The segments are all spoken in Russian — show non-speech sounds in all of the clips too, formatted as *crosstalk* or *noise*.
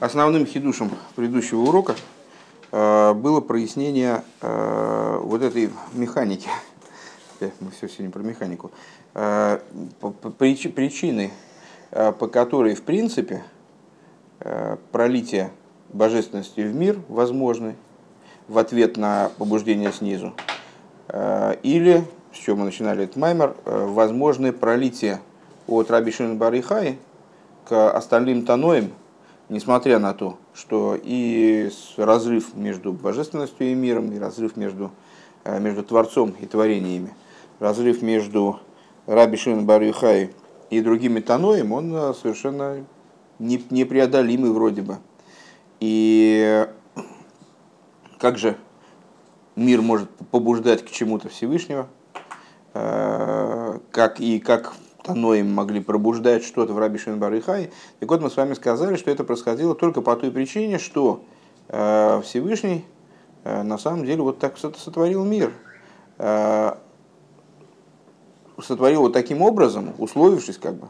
Основным хидушем предыдущего урока э, было прояснение э, вот этой механики. *laughs* Мы все сегодня про механику. Э, причины, по которой, в принципе, пролитие божественности в мир возможны в ответ на побуждение снизу. Или, с чего мы начинали этот маймер, возможны пролитие от Раби Шин Барихай к остальным таноям, несмотря на то, что и разрыв между божественностью и миром, и разрыв между, э, между Творцом и творениями, разрыв между Раби Шимон Барюхай и другими Таноем, он э, совершенно непреодолимый вроде бы. И как же мир может побуждать к чему-то Всевышнего, э, как и как Таноим могли пробуждать что-то в Раби Барыхай. Так вот, мы с вами сказали, что это происходило только по той причине, что э, Всевышний э, на самом деле вот так сотворил мир. Э, сотворил вот таким образом, условившись как бы,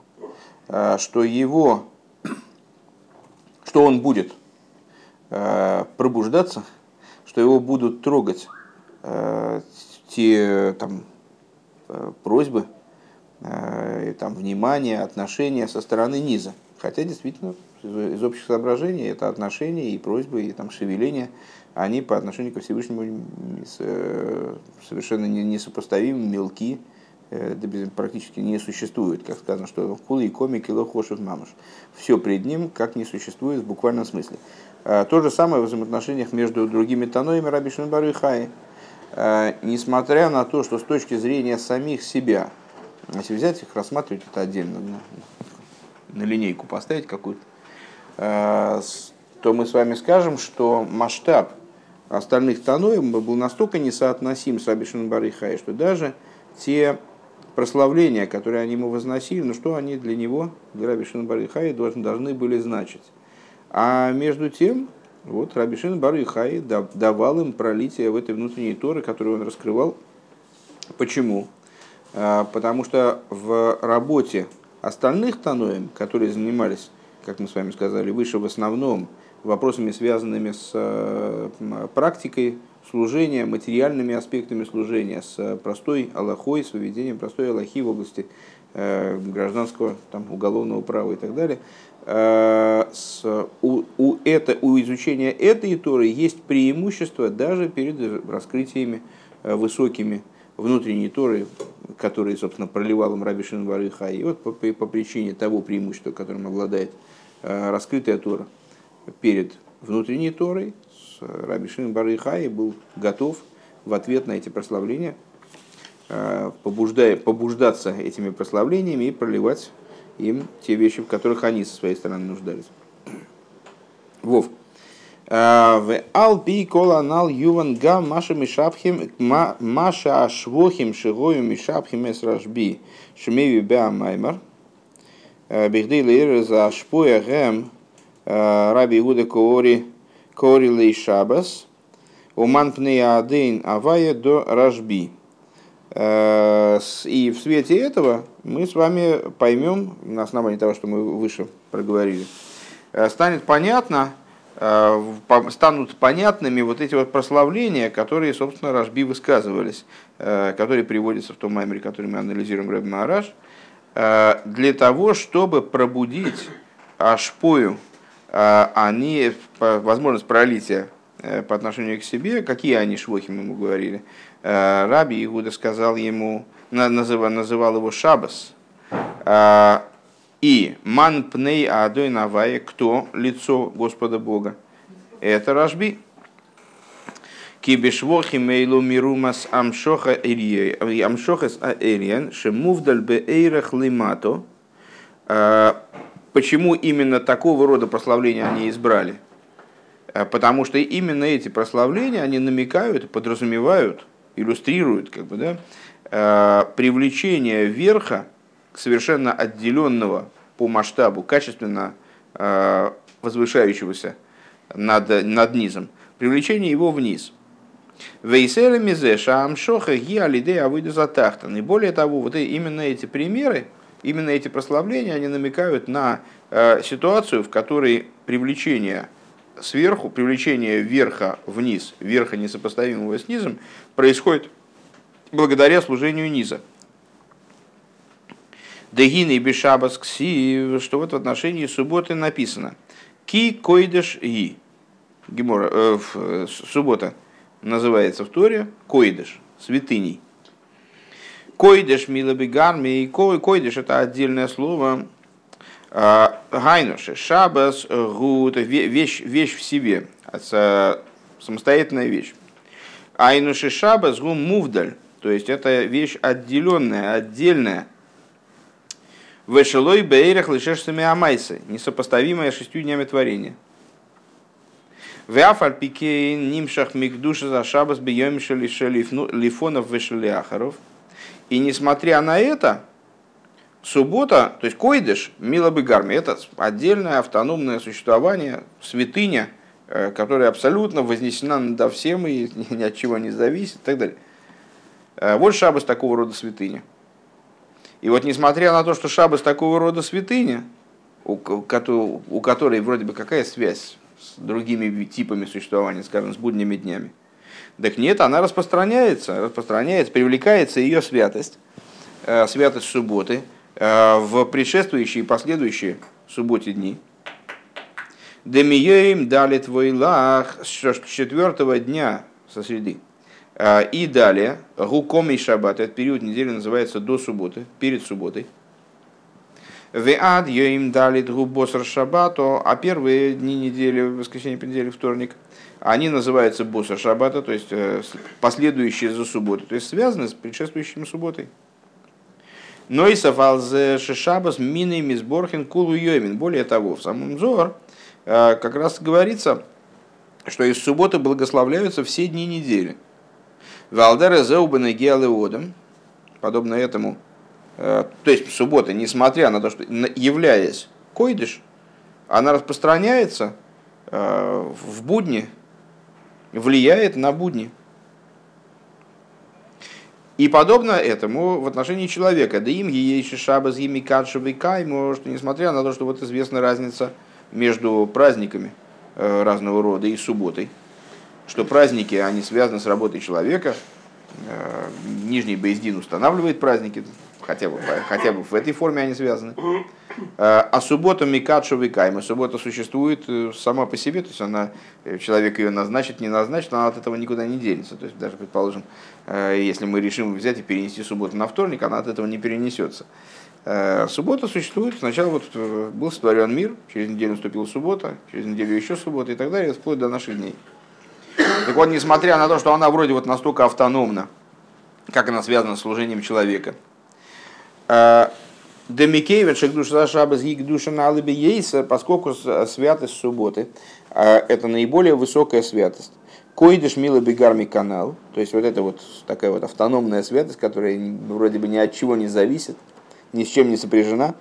что его, что он будет пробуждаться, что его будут трогать те там, просьбы, Э, там, внимание, отношения со стороны низа. Хотя действительно из общих соображений это отношения и просьбы, и там шевеления, они по отношению ко Всевышнему э, совершенно несопоставимы, мелки, э, практически не существует, как сказано, что кулы и комик и лохошев мамаш. Все пред ним как не существует в буквальном смысле. То же самое в взаимоотношениях между другими таноями Раби Шинбару и Хай. Несмотря на то, что с точки зрения самих себя – если взять их, рассматривать это отдельно, на, на линейку поставить какую-то, э, то мы с вами скажем, что масштаб остальных таноев был настолько несоотносим с Рабишин Барихай, что даже те прославления, которые они ему возносили, ну что они для него, для Рабишин Барихай, должны, должны были значить. А между тем, вот Рабишин Барихай давал им пролитие в этой внутренней торы, которую он раскрывал. Почему? А, потому что в работе остальных таноем, которые занимались, как мы с вами сказали, выше в основном вопросами, связанными с э, практикой служения, материальными аспектами служения, с простой Аллахой, с выведением простой Аллахи в области э, гражданского, там, уголовного права и так далее. Э, с, у, у, это, у изучения этой Торы есть преимущество даже перед раскрытиями высокими внутренней Торы, который, собственно, проливал им Раби Шинварыха, и вот по, по, по причине того преимущества, которым обладает э, раскрытая Тора перед внутренней Торой, Раби Шинварыха был готов в ответ на эти прославления э, побуждая, побуждаться этими прославлениями и проливать им те вещи, в которых они со своей стороны нуждались. Вов. В Алпи коланал юван га маша мишапхим маша ашвохим шигою мишапхим эс рашби шмеви беа маймар бигдей лейр за шпоя гэм раби Иуда коори коори лей шабас уман пнея адейн авая до рашби. И в свете этого мы с вами поймем, на основании того, что мы выше проговорили, станет понятно, Э, станут понятными вот эти вот прославления, которые, собственно, Рашби высказывались, э, которые приводятся в том маймере, который мы анализируем Рэб Маараш, э, для того, чтобы пробудить Ашпою, они, возможность пролития по отношению к себе, какие они швохи, мы ему говорили. Раби Игуда сказал ему, называл его Шабас, и ман пней адой навая, кто лицо Господа Бога? Это Рашби. Кибешвохи мейлу мирумас амшоха амшохас аэриен шемувдаль беэйрах лимато. А, почему именно такого рода прославления они избрали? А, потому что именно эти прославления, они намекают, подразумевают, иллюстрируют как бы, да, а, привлечение верха совершенно отделенного по масштабу, качественно э, возвышающегося над, над низом, привлечение его вниз. Вейсера мизе шаамшоха ги. И более того, вот именно эти примеры, именно эти прославления, они намекают на э, ситуацию, в которой привлечение сверху, привлечение верха вниз, верха несопоставимого с низом, происходит благодаря служению низа. Дегины бешабас кси, что вот в отношении субботы написано. Ки койдеш и. Гемора, э, э, суббота называется в Торе койдеш, святыней. Койдеш милабигарми, койдеш это отдельное слово. А, Гайнуши, шабас, гуд, вещь, вещь в себе, самостоятельная вещь. Айнуши шабас, гум мувдаль, то есть это вещь отделенная, отдельная. Вешелой бейрах лишешсами амайсы, несопоставимая с шестью днями творения. Веафаль пике нимшах мигдуша за шабас бьемиша лифонов вешелиахаров. И несмотря на это, суббота, то есть койдыш, милобыгарми, это отдельное автономное существование, святыня, э, которая абсолютно вознесена над всем и *laughs* ни от чего не зависит и так далее. Э, вот шабас такого рода святыня. И вот несмотря на то, что шабас такого рода святыня, у, у которой вроде бы какая связь с другими типами существования, скажем, с будними днями, так нет, она распространяется, распространяется, привлекается ее святость, э, святость субботы в предшествующие и последующие субботе дни. Демиеем дали твой лах с четвертого дня со среды. А, и далее, гуком и шаббат, этот период недели называется до субботы, перед субботой. Веад им дали босар шаббату, а первые дни недели, воскресенье, понедельник, вторник, они называются босар шаббата, то есть э, последующие за субботу, то есть связаны с предшествующими субботой. Но и сафалзе шишабас мины мизборхин кулу йомин. Более того, в самом Зор э, как раз говорится, что из субботы благословляются все дни недели. Валдера Зеубана Геалеодом, подобно этому, э, то есть суббота, несмотря на то, что являясь койдыш, она распространяется э, в будни, влияет на будни. И подобно этому в отношении человека, да им ейши шабас ими кадшевый кайму, что несмотря на то, что вот известна разница между праздниками э, разного рода и субботой, что праздники, они связаны с работой человека. Э, Нижний Бейздин устанавливает праздники, хотя бы, хотя бы в этой форме они связаны. Э, а суббота Микадшу Викайма, суббота существует э, сама по себе, то есть она, человек ее назначит, не назначит, она от этого никуда не денется. То есть даже, предположим, если мы решим взять и перенести субботу на вторник, она от этого не перенесется. Суббота существует, сначала вот был сотворен мир, через неделю наступила суббота, через неделю еще суббота и так далее, вплоть до наших дней. Так вот, несмотря на то, что она вроде вот настолько автономна, как она связана с служением человека, э, Демикевич, душа шабас душа на ейса, поскольку святость субботы э, это наиболее высокая святость. Койдыш мила бегарми канал, то есть вот это вот такая вот автономная святость, которая вроде бы ни от чего не зависит, ни с чем не сопряжена.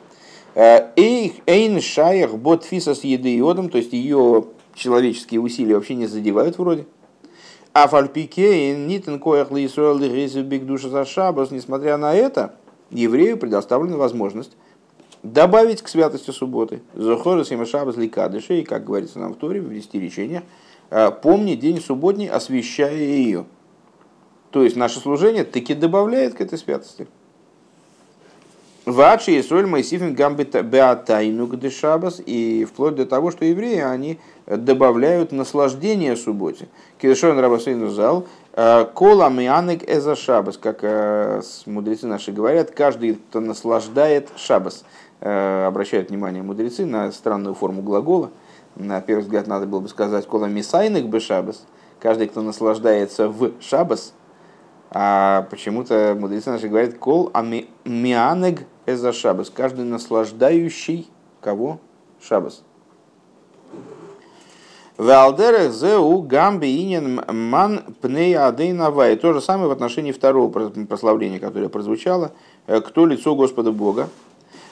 Э, эйн шаях бот фисас еды иодом, то есть ее человеческие усилия вообще не задевают вроде. А фальпике нитен коях душа за шабас, несмотря на это, еврею предоставлена возможность добавить к святости субботы. Зохорас и шабас ликадыши, и, как говорится нам в Торе, в десяти речениях, «А, помни день субботний, освящая ее. То есть наше служение таки добавляет к этой святости. Вачи и соль Моисифим гамбита беатайну гдешабас, и вплоть до того, что евреи, они добавляют наслаждение субботе. Киршон Рабасейну зал, э, кола мианек эза шабас, как э, мудрецы наши говорят, каждый, кто наслаждает шабас. Э, обращают внимание мудрецы на странную форму глагола. На первый взгляд надо было бы сказать кола мисайнек бы шабас, каждый, кто наслаждается в шабас, а почему-то мудрецы наши говорят кол амианег эза шабас, каждый наслаждающий кого? Шабас. Валдерех зеу гамби инин ман пней адейнавай. То же самое в отношении второго прославления, которое прозвучало. «Э, Кто лицо Господа Бога?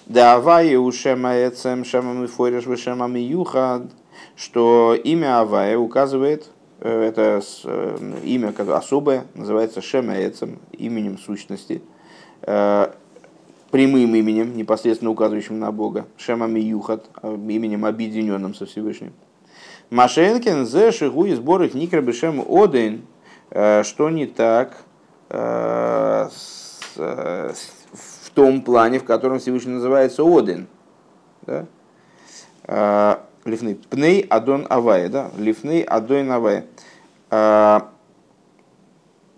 Давай у шемаэцем шемами фойреш вешемами юхад. Что имя Авая указывает, э, это э, имя особое, называется шемаэцем, именем сущности прямым именем, непосредственно указывающим на Бога, Шемами Юхат, именем объединенным со Всевышним. Машенкин зе шигу и сбор их никрабешем один, что не так в том плане, в котором Всевышний называется Один. Да? Лифны пней адон авая, да? Лифней адон авая.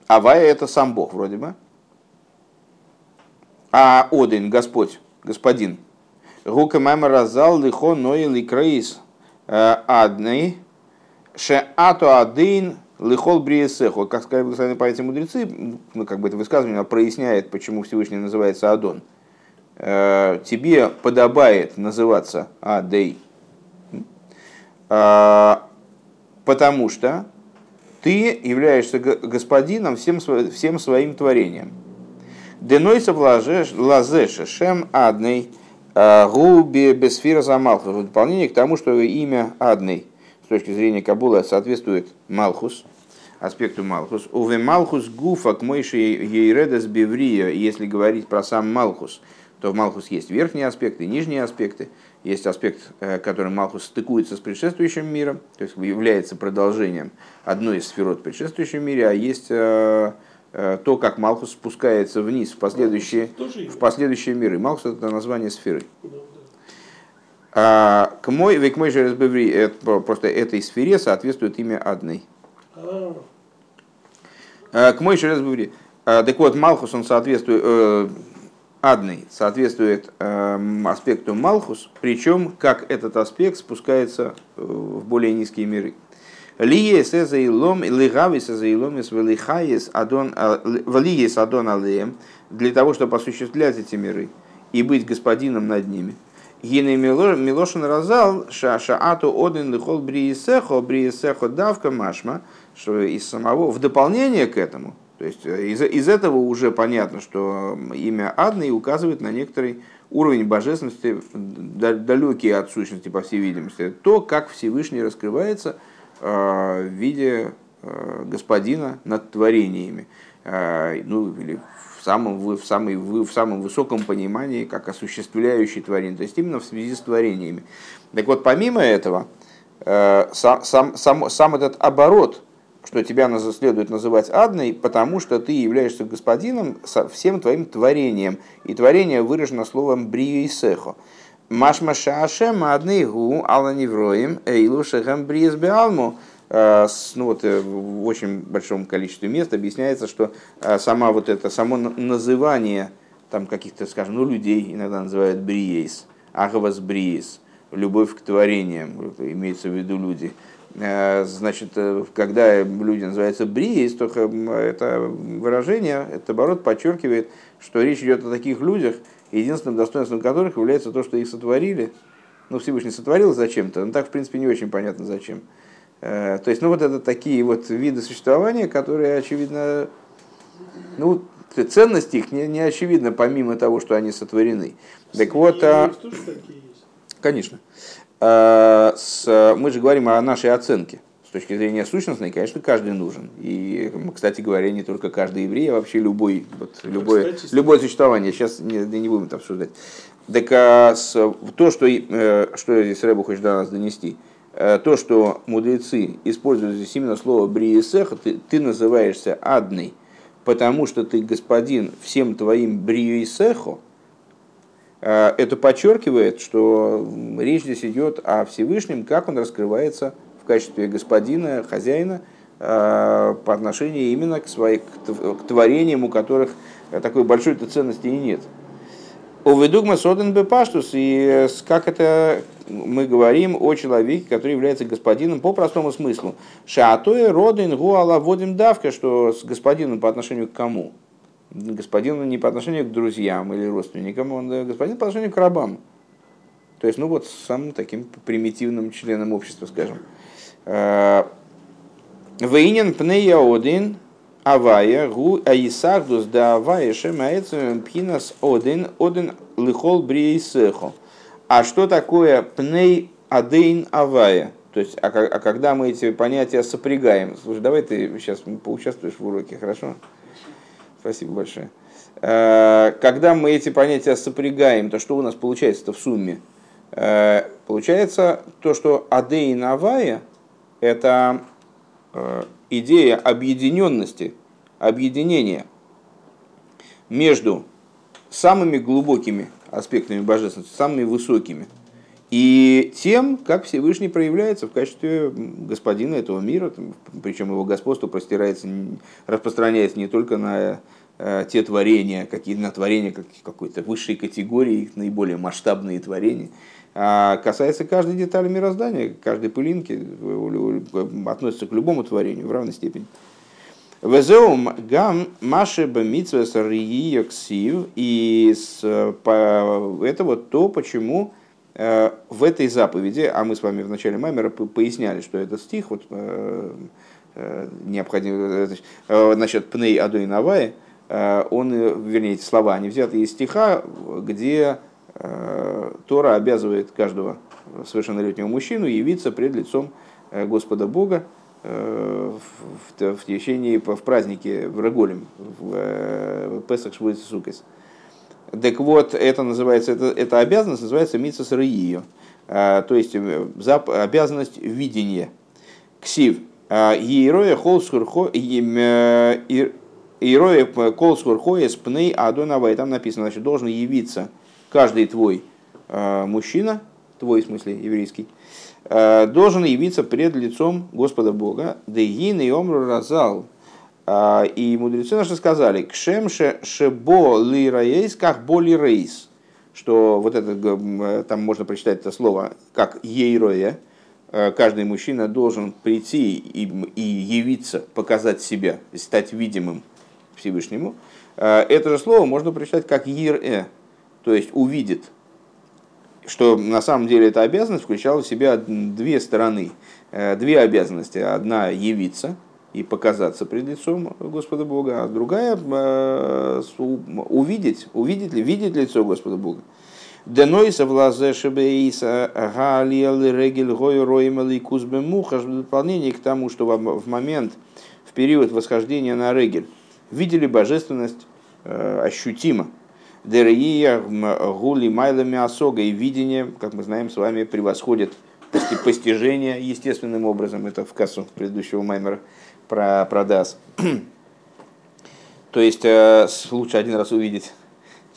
Авая это сам Бог вроде бы. А Один, Господь, Господин. Гука мама разал лихо ноил и крейс адный. Ше ато один лихол бриесехо. Как сказали благословенные памяти мудрецы, ну, как бы это высказывание проясняет, почему Всевышний называется Адон. Тебе подобает называться Адей, потому что ты являешься господином всем, всем своим творением. Денойса лазеша шем адный губи бесфира замалхус. В дополнение к тому, что имя адный с точки зрения Кабула соответствует Малхус, аспекту Малхус. Уве Малхус гуфа к мойши ейредес беврия, если говорить про сам Малхус, то в Малхус есть верхние аспекты, нижние аспекты. Есть аспект, э, который Малхус стыкуется с предшествующим миром, то есть является продолжением одной из сферот в предшествующем мире, а есть Э, то, как Малхус спускается вниз в последующие, в последующие миры. Малхус это название сферы. А, к мой, век мой же просто этой сфере соответствует имя одной. А. К мой же а, Так вот, Малхус, он соответствует, э, адный соответствует э, аспекту Малхус, причем как этот аспект спускается в более низкие миры. Лиес эзаилом, лигавис эзаилом, велихаес адон, влиес адон алеем, для того, чтобы осуществлять эти миры и быть господином над ними. Гины Милошин разал шаату один лихол бриесехо, бриесехо давка машма, что из самого, в дополнение к этому, то есть из, из этого уже понятно, что имя Адный указывает на некоторый уровень божественности, далекий от сущности, по всей видимости. То, как Всевышний раскрывается – Э, в виде э, господина над творениями. Э, ну, или в самом, в, самой, в самом высоком понимании, как осуществляющий творение, то есть именно в связи с творениями. Так вот, помимо этого, сам, сам, сам, сам этот оборот, что тебя следует называть адной, потому что ты являешься господином со всем твоим творением. И творение выражено словом бриисехо. Машма шашем адный гу ала невроем эйлу шехам бриес беалму. Э, ну вот э, в очень большом количестве мест объясняется, что э, сама вот это само называние там каких-то, скажем, ну людей иногда называют бриес, агавас бриес, любовь к творениям, имеется в виду люди. Значит, когда люди называются бриес, то это выражение, это оборот подчеркивает, что речь идет о таких людях, единственным достоинством которых является то, что их сотворили. Ну, Всевышний сотворил зачем-то, но так, в принципе, не очень понятно зачем. Э, то есть, ну, вот это такие вот виды существования, которые, очевидно, ну, ценность их не, не очевидна, помимо того, что они сотворены. Так вот, а... конечно. С, мы же говорим о нашей оценке точки зрения сущностной, конечно, каждый нужен. И, кстати говоря, не только каждый еврей, а вообще любой, вот, любое, любое существование. Сейчас не, не будем это обсуждать. Так а с, то, что, э, что здесь Рэбу хочет до нас донести, э, то, что мудрецы используют здесь именно слово бриесеха, ты, ты называешься адный, потому что ты господин всем твоим бриесехо, э, это подчеркивает, что речь здесь идет о Всевышнем, как он раскрывается в качестве господина, хозяина э, по отношению именно к, своим, к творениям, у которых такой большой ценности и нет. Уведугма соден бепаштус, и как это мы говорим о человеке, который является господином по простому смыслу. Шаатоя родин гуала водим давка, что с господином по отношению к кому? Господину не по отношению к друзьям или родственникам, он э, господин по отношению к рабам. То есть, ну вот, самым таким примитивным членом общества, скажем. Э, Вейнин пнея один авая гу аисахдус да авая шемаэцем пхинас один один лихол бриесехо. А что такое пней адейн авая? То есть, а, а когда мы эти понятия сопрягаем, слушай, давай ты сейчас поучаствуешь в уроке, хорошо? Спасибо большое. Когда мы эти понятия сопрягаем, то что у нас получается-то в сумме? Получается то, что Аде и Навая – это идея объединенности, объединения между самыми глубокими аспектами божественности, самыми высокими, и тем, как Всевышний проявляется в качестве господина этого мира, причем его господство простирается, распространяется не только на э, те творения, какие на творения какой-то высшей категории, наиболее масштабные творения, касается каждой детали мироздания, каждой пылинки, относится к любому творению в равной степени. Везеум гам маши бамитсвес ксив. И это вот то, почему э, в этой заповеди, а мы с вами в начале Маймера поясняли, что этот стих вот, э, э, необходим, насчет пней адуй навай, он, вернее, эти слова, они взяты из стиха, где Тора обязывает каждого совершеннолетнего мужчину явиться пред лицом Господа Бога, в, в, в течение, в празднике в Реголем, в, в Песах Швуиц Сукес. Так вот, это называется, это, эта обязанность называется митсас рыио, то есть э, зап, обязанность видения. Ксив. Иероя холсхурхо, Иероя колсхурхоес пней адонавай. Там написано, значит, должен явиться каждый твой э, мужчина, твой в смысле еврейский, Э, должен явиться пред лицом Господа Бога. Дегин и омру разал. Э, и мудрецы наши сказали, кшемше шебо ли раейс, как боли рейс. Что вот это, там можно прочитать это слово, как ейроя, каждый мужчина должен прийти и, и явиться, показать себя, стать видимым Всевышнему. Это же слово можно прочитать как ир то есть увидит, что на самом деле эта обязанность включала в себя две стороны, э, две обязанности. Одна явиться и показаться пред лицом Господа Бога, а другая э, увидеть, увидеть видеть лицо Господа Бога. Денойса влазе шебеиса галиел регель гой роимали кузбе муха в дополнение к тому, что в момент, в период восхождения на регель, видели божественность э, ощутимо, Дерия гули майлами осога и видение, как мы знаем с вами, превосходит постижение естественным образом. Это в кассу предыдущего маймера про продаз. То есть э, лучше один раз увидеть,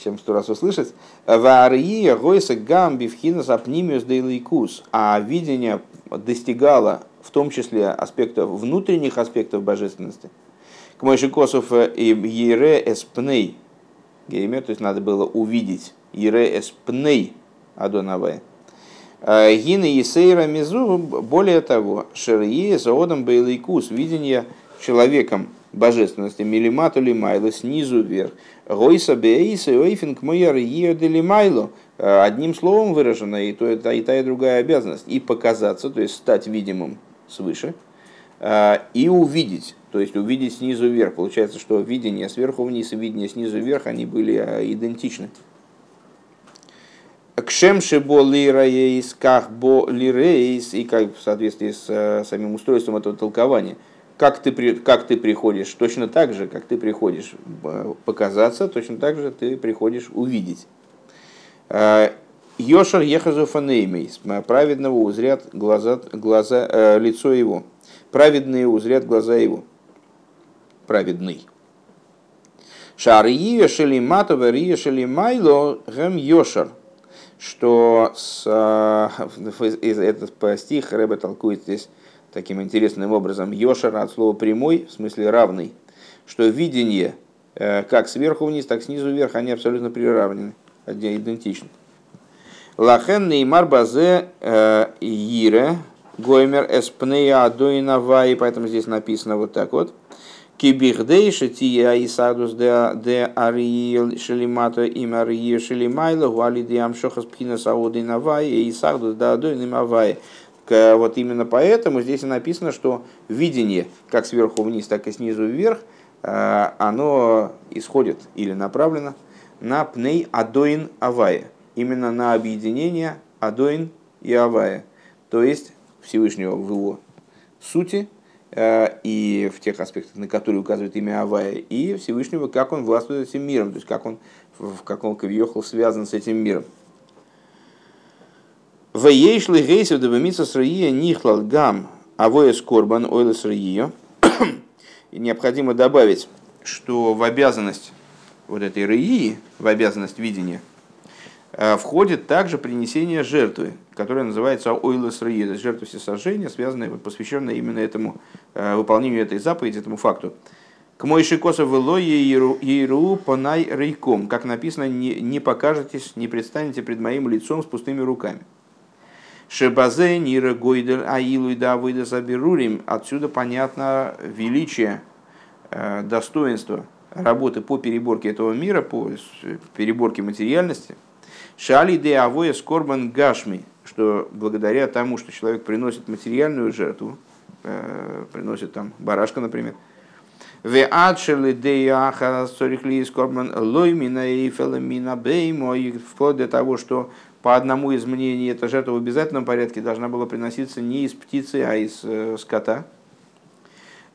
чем сто раз услышать. Вария гойса гам бифхинас апнимиус дейлайкус. А видение достигало в том числе аспектов, внутренних аспектов божественности. К Мойши Косов и Ере Эспней Геймер, то есть надо было увидеть Ире Эспней Адонаве. А, Гины Есейра Мизу, более того, Шерие Заодом Бейлайкус, видение человеком божественности, милимату лимайло, снизу вверх. Гойса бейса ойфинг мояр майло. А, одним словом выражено, и, то, и, та, и та, и другая обязанность. И показаться, то есть стать видимым свыше, а, и увидеть то есть увидеть снизу вверх. Получается, что видение сверху вниз и видение снизу вверх, они были а, идентичны. Кшем шибо лирейс, как бо лирейс, и как в соответствии с э, самим устройством этого толкования. Как ты, как ты приходишь, точно так же, как ты приходишь э, показаться, точно так же ты приходишь увидеть. Э, Йошар ехазу фанеймейс, праведного узрят глаза, глаза, э, лицо его. Праведные узрят глаза его праведный. Шария шелиматова рия шелимайло гем йошар. Что с, э, этот стих Рэбе толкует здесь таким интересным образом. Йошар от слова прямой, в смысле равный. Что видение э, как сверху вниз, так снизу вверх, они абсолютно приравнены, идентичны. Лахен неймар базе э, ире гоймер эспнея адуинава, и поэтому здесь написано вот так вот. Кибихдей шатия исадус де ариел шелимато им арие шелимайла гуали диам шохас пхина сауды навай и да адой намавай. Вот именно поэтому здесь и написано, что видение как сверху вниз, так и снизу вверх, э, оно исходит или направлено на пней адоин авая, именно на объединение адоин и авая, то есть Всевышнего в его сути и в тех аспектах, на которые указывает имя Авая, и Всевышнего, как он властвует этим миром, то есть как он в каком кавьехал связан с этим миром. Ваейшли гейсев дабамица срия нихлал гам авоя скорбан ойлес рия. *clears throat* И необходимо добавить, что в обязанность вот этой рии, в обязанность видения, э, входит также принесение жертвы, которая называется то есть жертва всесожжения, связанная, посвященная именно этому э, выполнению этой заповеди, этому факту. К Мойши Косов Еру понай рейком, как написано, не, не покажетесь, не предстанете пред моим лицом с пустыми руками. Шебазе Нира Гойдер Аилу и Давыда Заберурим. Отсюда понятно величие, э, достоинство работы по переборке этого мира, по переборке материальности. Шали де Авоя Скорбан Гашми, что благодаря тому, что человек приносит материальную жертву, э, приносит там барашка, например, вплоть до того, что по одному из мнений, эта жертва в обязательном порядке должна была приноситься не из птицы, а из э, скота.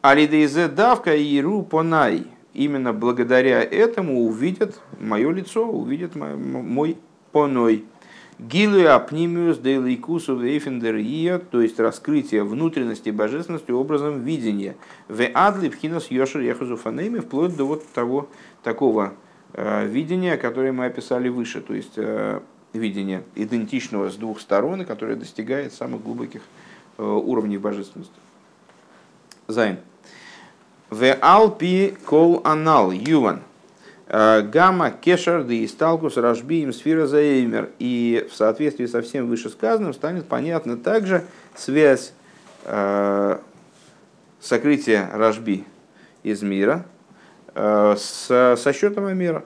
Алидейзе давка и ру понай. Именно благодаря этому увидят мое лицо, увидят мой, мой поной. Гилу апнимиус дейликусу вейфендерия, то есть раскрытие внутренности божественности образом видения. ועד לבחינת ישר יחזו פנימו, вплоть до вот того такого э, видения, которое мы описали выше. То есть э, видения идентичного с двух сторон, которое достигает самых глубоких э, уровней божественности. זיין. ועל פי כל הנ״ל יובן. Э, גם הקשר דהסתלקות רשב״י עם ספירת העומר. И в соответствии со всем вышесказанным станет понятна также связь э, сокрытия рашби из мира э, с, со счетом мира.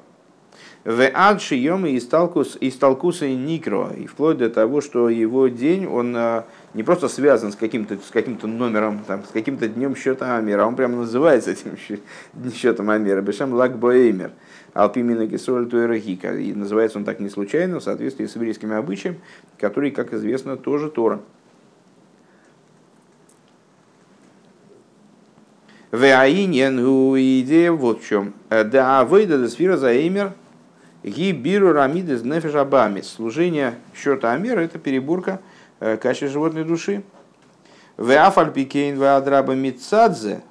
В адши йом и истолкуса никро. И вплоть до того, что его день, он а, не просто связан с каким-то с каким-то номером, там, с каким-то днем счета Амира, а он прямо называется этим *laughs* счетом Амира. Бешам лак боэмер. Алпимина Гесроль Туэрахика. И называется он так не случайно, в соответствии с еврейскими обычаями, который, как известно, тоже Тора. Веаиньен идея вот в чем. Да выйда сфера за Эймер – Гибиру рамидес нефеш абамис. Служение счета Амера – это переборка э, качества животной души. В афальпикейн в адраба мицадзе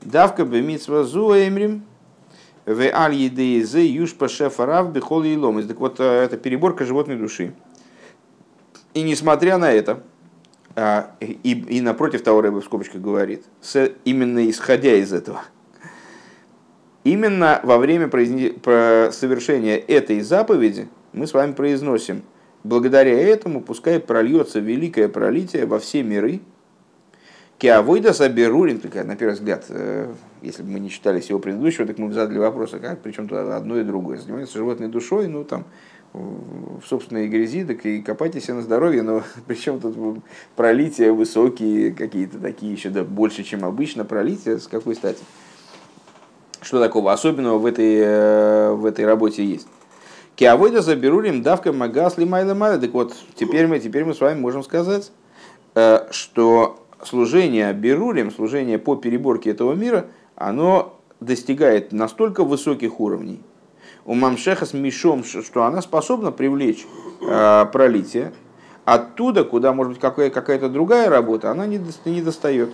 давка бы мицва зуэмрим в аль едеезе юж пашефарав бихол и ломис. Так вот, э, это переборка животной души. И несмотря на это, а, и, и напротив того, Рэбе в скобочках говорит, именно исходя из этого – Именно во время совершения этой заповеди мы с вами произносим, благодаря этому пускай прольется великое пролитие во все миры. Киавойда Саберурин, на первый взгляд, э, если бы мы не читали всего предыдущего, так мы бы задали вопрос, а как, причем то одно и другое. Занимается животной душой, ну там в собственной грязи, так и копайте себе на здоровье, но *laughs* причем тут пролития высокие, какие-то такие еще, да, больше, чем обычно, пролития, с какой стати? Что такого особенного в этой, э, в этой работе есть? Киавойда заберурим давка магасли майла майла. Так вот, теперь мы, теперь мы с вами можем сказать, э, что служение берурим, служение по переборке этого мира, оно достигает настолько высоких уровней, у мамшеха с мишом, что она способна привлечь э, пролитие оттуда, куда, может быть, какая-то другая работа, она не, не достает.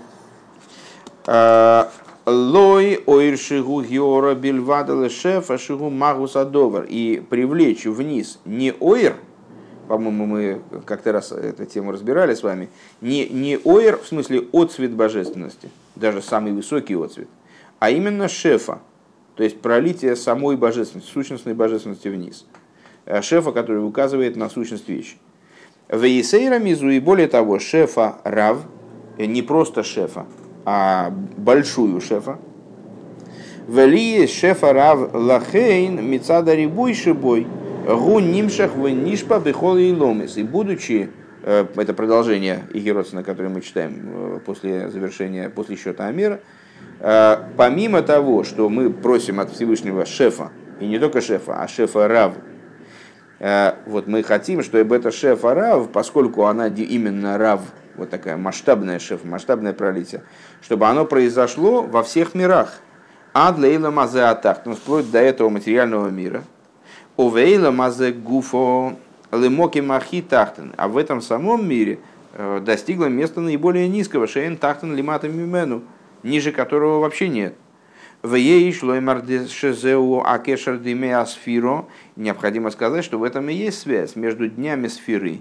Лой ойршигу геора бельвада шефа шигу магус адовар. И привлечь вниз не ойр, по-моему, мы как-то раз эту тему разбирали с вами, не, не ойр в смысле отцвет божественности, даже самый высокий отцвет, а именно шефа, то есть пролитие самой божественности, сущностной божественности вниз. Э, шефа, который указывает на сущность вещи. Вейсейра мизу и более того, шефа рав, э, не просто шефа, а большую шефа. Вели шефа рав лахейн мицада рибуй шибой гу нимшах в нишпа бехол и ломис. И будучи, э, это продолжение Игеросина, которое мы читаем э, после завершения, после счета Амира, э, помимо того, что мы просим от Всевышнего шефа, и не только шефа, а шефа Рав, вот мы хотим, чтобы это шефа Рав, поскольку она именно Рав вот такая масштабная шеф, масштабное пролитие, чтобы оно произошло во всех мирах. А для Ила Мазе Атахт, вплоть до этого материального мира. Овейла Мазе Гуфо Лемоки Махи Тахтен. А в этом самом мире э, достигло места наиболее низкого, Шейн Тахтен Лимата Мимену, ниже которого вообще нет. Необходимо сказать, что в этом и есть связь между днями сферы.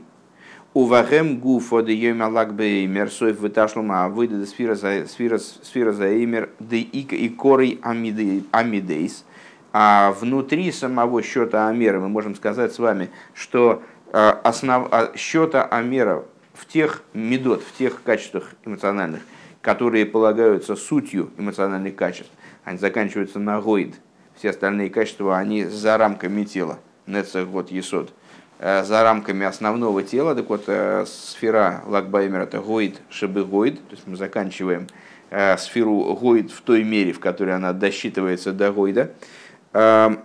Увахем гуфо де йомалак беймер соев выташлума выйдет сфера за сфера сфера за имер де и корей амидейс. А внутри самого счета Амера мы можем сказать с вами, что а, основ, а, счета Амера в тех медот, в тех качествах эмоциональных, которые полагаются сутью эмоциональных качеств, они заканчиваются на гоид. Все остальные качества, они за рамками тела. Нецех год есот. Э, за рамками основного тела, так вот, э, сфера Лагбаймер это гоид, шебы гоид, то есть мы заканчиваем э, сферу гоид в той мере, в которой она досчитывается до гоида. Эм,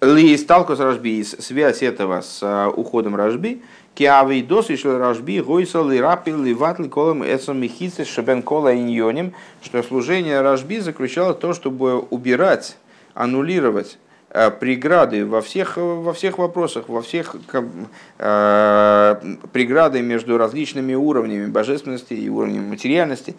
Ли сталкус Рашби, связь этого с уходом Рашби, Киавей дос и Рашби, Гойсал и Рапил, и Ватли, Колом, Эсом и Шебен Кола и что служение Рашби заключало то, чтобы убирать, аннулировать э, преграды во всех, во всех вопросах, во всех э, преграды между различными уровнями божественности и уровнями материальности.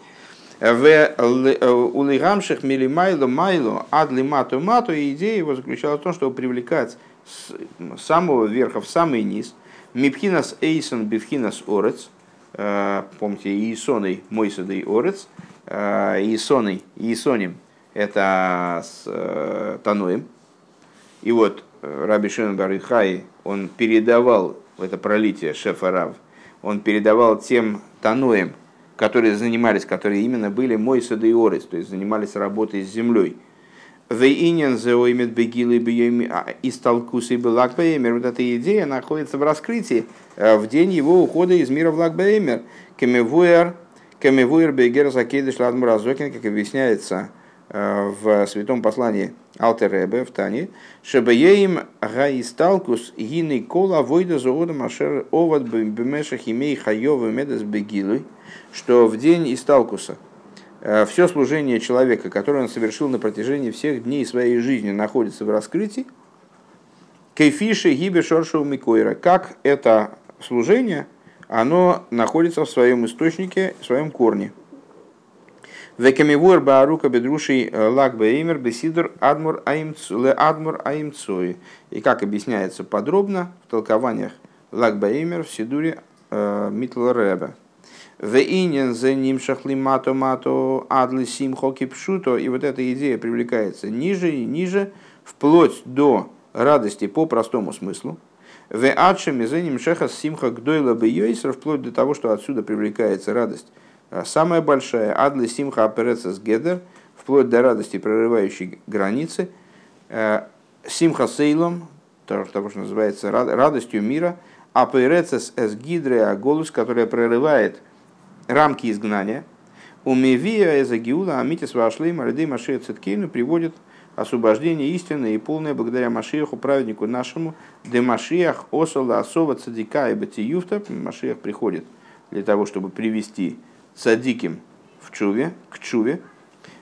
В улигамших милимайло майло адли мату мату, и идея его заключалась в том, чтобы привлекать с самого верха в самый низ – Мипхинас Эйсон Бифхинас Орец, э, помните, Иисоной Мойсадой Орец, э, Иисоной, Иисоним, это с э, Таноем. И вот Раби Шимон Барихай, он передавал это пролитие шефа Рав, он передавал тем Таноем, которые занимались, которые именно были Мойсады и Орец, то есть занимались работой с землей – Лагбеймер. Вот эта идея находится в раскрытии э, в день его ухода из мира в Лагбеймер. Кемевуэр, кемевуэр бегер закидыш ладмуразокин, как объясняется э, в святом послании Алтеребе в Тане, Шебееим гаисталкус гины кола войда зоода машер овод бемеша химей хайова медас бегилы, что в день Исталкуса – Э, все служение человека, которое он совершил на протяжении всех дней своей жизни, находится в раскрытии. Кейфиши гибе шоршоу микойра. Как это служение, оно находится в своем источнике, в своем корне. Векамивуэр баарука бедрушей э, лак беймер бесидр адмур аимцой. И как объясняется подробно в толкованиях лак беймер в сидуре э, Митл Рэбе. Вейнин за ним шахли мато мато адли симхо кипшуто. И вот эта идея привлекается ниже и ниже, вплоть до радости по простому смыслу. В адшами за ним шеха симха гдойла бейойсер, вплоть до того, что отсюда привлекается радость. А самая большая адли симха с гедер, вплоть до радости, прорывающей границы. Э, симха сейлом, того, что называется радостью мира, аперецес эс гидре голос, которая прорывает рамки изгнания. Умевия эза гиула амитис вашли марды машия циткейну приводит освобождение истины и полное благодаря Машиаху, праведнику нашему, де Машиах осала осова цадика и батиюфта. Машиах приходит для того, чтобы привести цадиким в чуве, к чуве.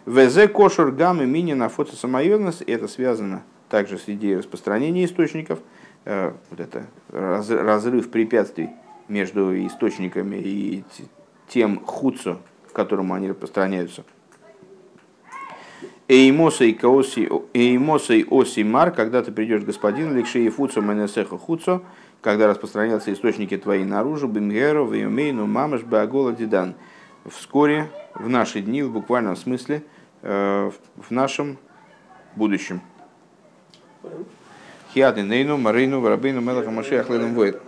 Везе кошер гаммы мини на фото самоемность. Это связано также с идеей распространения источников. Э, вот это разрыв препятствий между источниками и тем худцу, к которому они распространяются. Эймосой оси мар, когда ты придешь, господин, ликши и фуцо менесеха хуцо, когда распространятся источники твои наружу, бимгеру, веймейну, мамаш, баагола, дидан. Вскоре, в наши дни, в буквальном смысле, э, в нашем будущем. Хиады нейну, марейну, варабейну, мелаха, машиах, лейну, воет.